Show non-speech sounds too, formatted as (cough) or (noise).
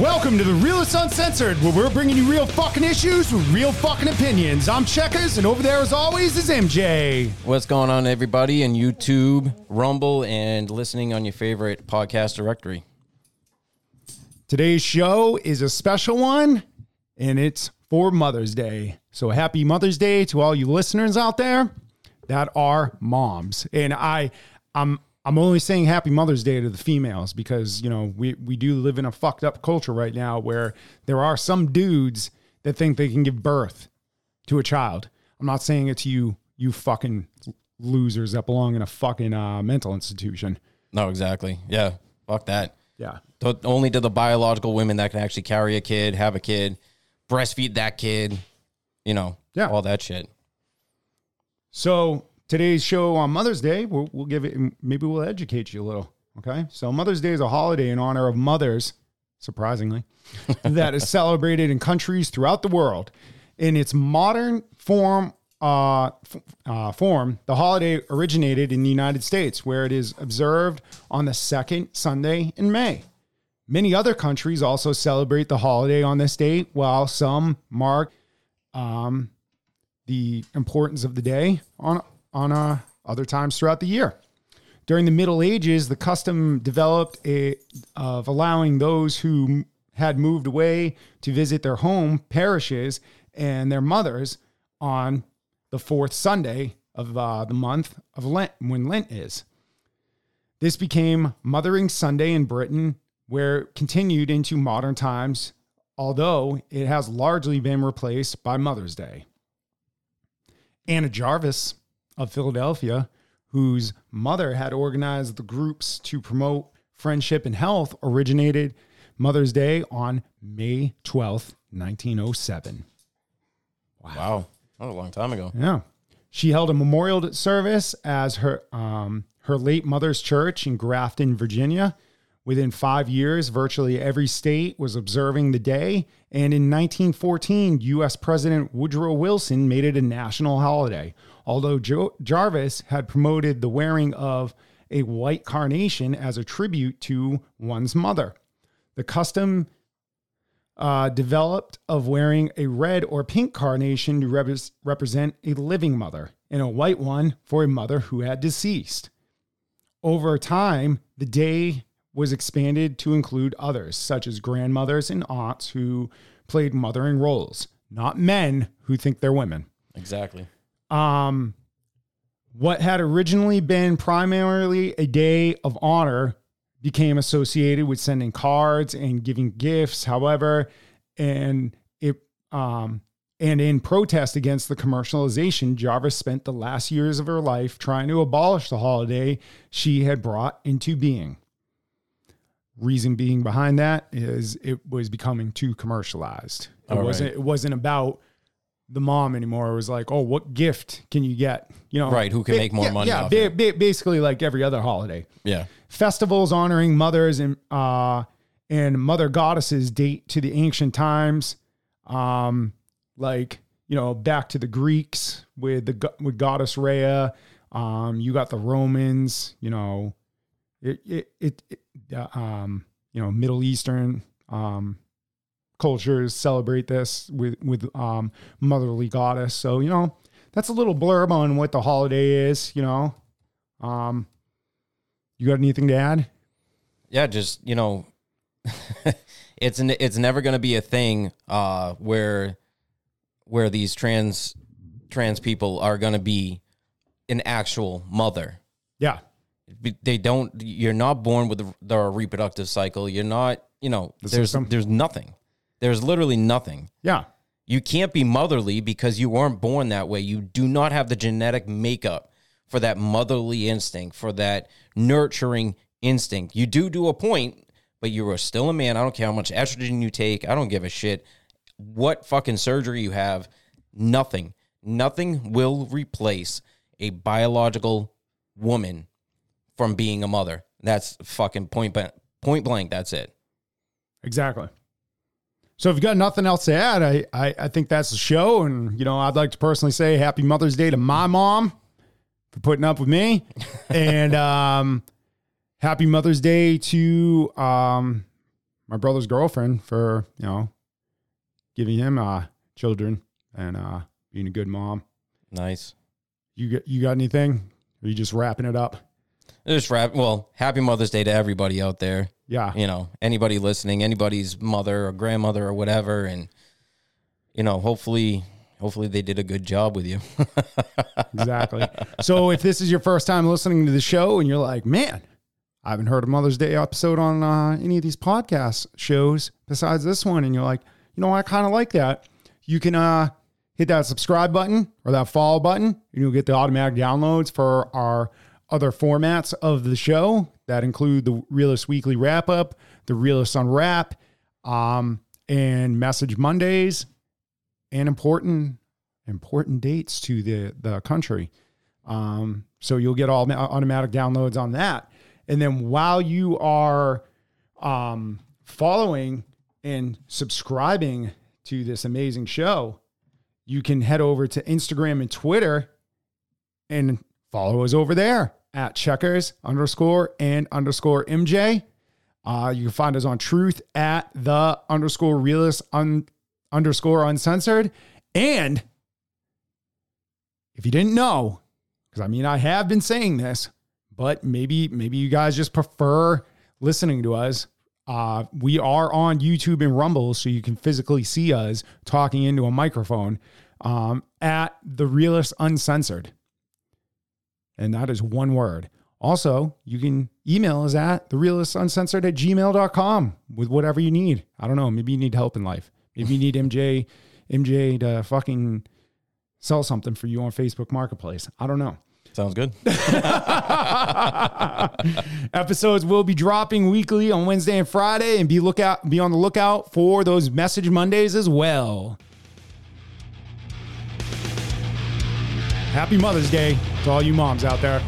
Welcome to the Realist Uncensored, where we're bringing you real fucking issues with real fucking opinions. I'm Checkers, and over there, as always, is MJ. What's going on, everybody, in YouTube, Rumble, and listening on your favorite podcast directory? Today's show is a special one, and it's for Mother's Day. So happy Mother's Day to all you listeners out there that are moms. And I, I'm I'm only saying happy Mother's Day to the females because, you know, we, we do live in a fucked up culture right now where there are some dudes that think they can give birth to a child. I'm not saying it to you, you fucking losers that belong in a fucking uh, mental institution. No, exactly. Yeah, fuck that. Yeah. To, only to the biological women that can actually carry a kid, have a kid, breastfeed that kid, you know, Yeah. all that shit. So today's show on Mother's Day, we'll, we'll give it, maybe we'll educate you a little. Okay. So Mother's Day is a holiday in honor of mothers, surprisingly, (laughs) that is celebrated in countries throughout the world. In its modern form, uh, f- uh, form, the holiday originated in the United States, where it is observed on the second Sunday in May. Many other countries also celebrate the holiday on this date, while some mark um, the importance of the day on on uh, other times throughout the year. During the Middle Ages, the custom developed a, of allowing those who had moved away to visit their home parishes and their mothers on the fourth Sunday of uh, the month of Lent, when Lent is. This became Mothering Sunday in Britain, where it continued into modern times, although it has largely been replaced by Mother's Day. Anna Jarvis of Philadelphia, whose mother had organized the groups to promote friendship and health, originated Mother's Day on May 12th, 1907. Wow. That was a long time ago. Yeah. She held a memorial service as her um, her late mother's church in Grafton, Virginia. Within five years, virtually every state was observing the day. And in 1914, U.S. President Woodrow Wilson made it a national holiday. Although jo- Jarvis had promoted the wearing of a white carnation as a tribute to one's mother. The custom uh, developed of wearing a red or pink carnation to repres represent a living mother and a white one for a mother who had deceased. Over time, the day was expanded to include others, such as grandmothers and aunts who played mothering roles, not men who think they're women. Exactly. Um, what had originally been primarily a day of honor became associated with sending cards and giving gifts. However, and it um, and in protest against the commercialization, Jarvis spent the last years of her life trying to abolish the holiday she had brought into being. Reason being behind that is it was becoming too commercialized. It All right. wasn't. It wasn't about the mom anymore. It was like, oh, what gift can you get? You know, Right, who can ba- make more yeah, money Yeah, off ba- ba- basically like every other holiday. Yeah. Festivals honoring mothers and uh, and mother goddesses date to the ancient times, um, like you know back to the Greeks with the with goddess Rhea. Um, you got the Romans. You know, it it, it, it uh, um, you know Middle Eastern um, cultures celebrate this with with um, motherly goddess. So you know that's a little blurb on what the holiday is. You know, um, you got anything to add? yeah, just you know, (laughs) it's an, it's never going to be a thing uh, where where these trans trans people are going to be an actual mother. Yeah, They don't. You're not born with the, the reproductive cycle. You're not. You know, there's system. there's nothing. There's literally nothing. yeah, You can't be motherly because you weren't born that way. You do not have the genetic makeup for that motherly instinct, for that nurturing instinct. You do do a point, but you are still a man. I don't care how much estrogen you take. I don't give a shit what fucking surgery you have. Nothing. Nothing will replace a biological woman from being a mother. That's fucking point blank. Point blank. That's it. exactly. So if you've got nothing else to add, I, I I think that's the show. And you know, I'd like to personally say Happy Mother's Day to my mom for putting up with me, (laughs) and um, Happy Mother's Day to um, my brother's girlfriend for you know giving him uh children and uh being a good mom. Nice. You got you got anything? Or are you just wrapping it up? Just wrap. Well, happy Mother's Day to everybody out there. Yeah. You know, anybody listening, anybody's mother or grandmother or whatever, and you know, hopefully, hopefully they did a good job with you. (laughs) exactly. So if this is your first time listening to the show and you're like, man, I haven't heard a Mother's Day episode on uh, any of these podcast shows besides this one, and you're like, you know, I kind of like that. You can uh, hit that subscribe button or that follow button, and you'll get the automatic downloads for our other formats of the show that include the Realist Weekly Wrap Up, the Realist Unwrap, um, and Message Mondays, and important important dates to the the country. Um, so you'll get all automatic downloads on that. And then while you are um, following and subscribing to this amazing show, you can head over to Instagram and Twitter and follow us over there at checkers underscore and underscore MJ. Uh, you can find us on truth at the underscore realist un, underscore uncensored. And if you didn't know, because I mean, I have been saying this, but maybe, maybe you guys just prefer listening to us. Uh, we are on YouTube and Rumble, so you can physically see us talking into a microphone um, at the realist uncensored. And that is one word. Also, you can email us at the realist uncensored at gmail.com with whatever you need. I don't know. Maybe you need help in life. Maybe you need MJ, MJ to fucking sell something for you on Facebook Marketplace. I don't know. Sounds good. (laughs) Episodes will be dropping weekly on Wednesday and Friday, and be lookout be on the lookout for those message Mondays as well. Happy Mother's Day to all you moms out there.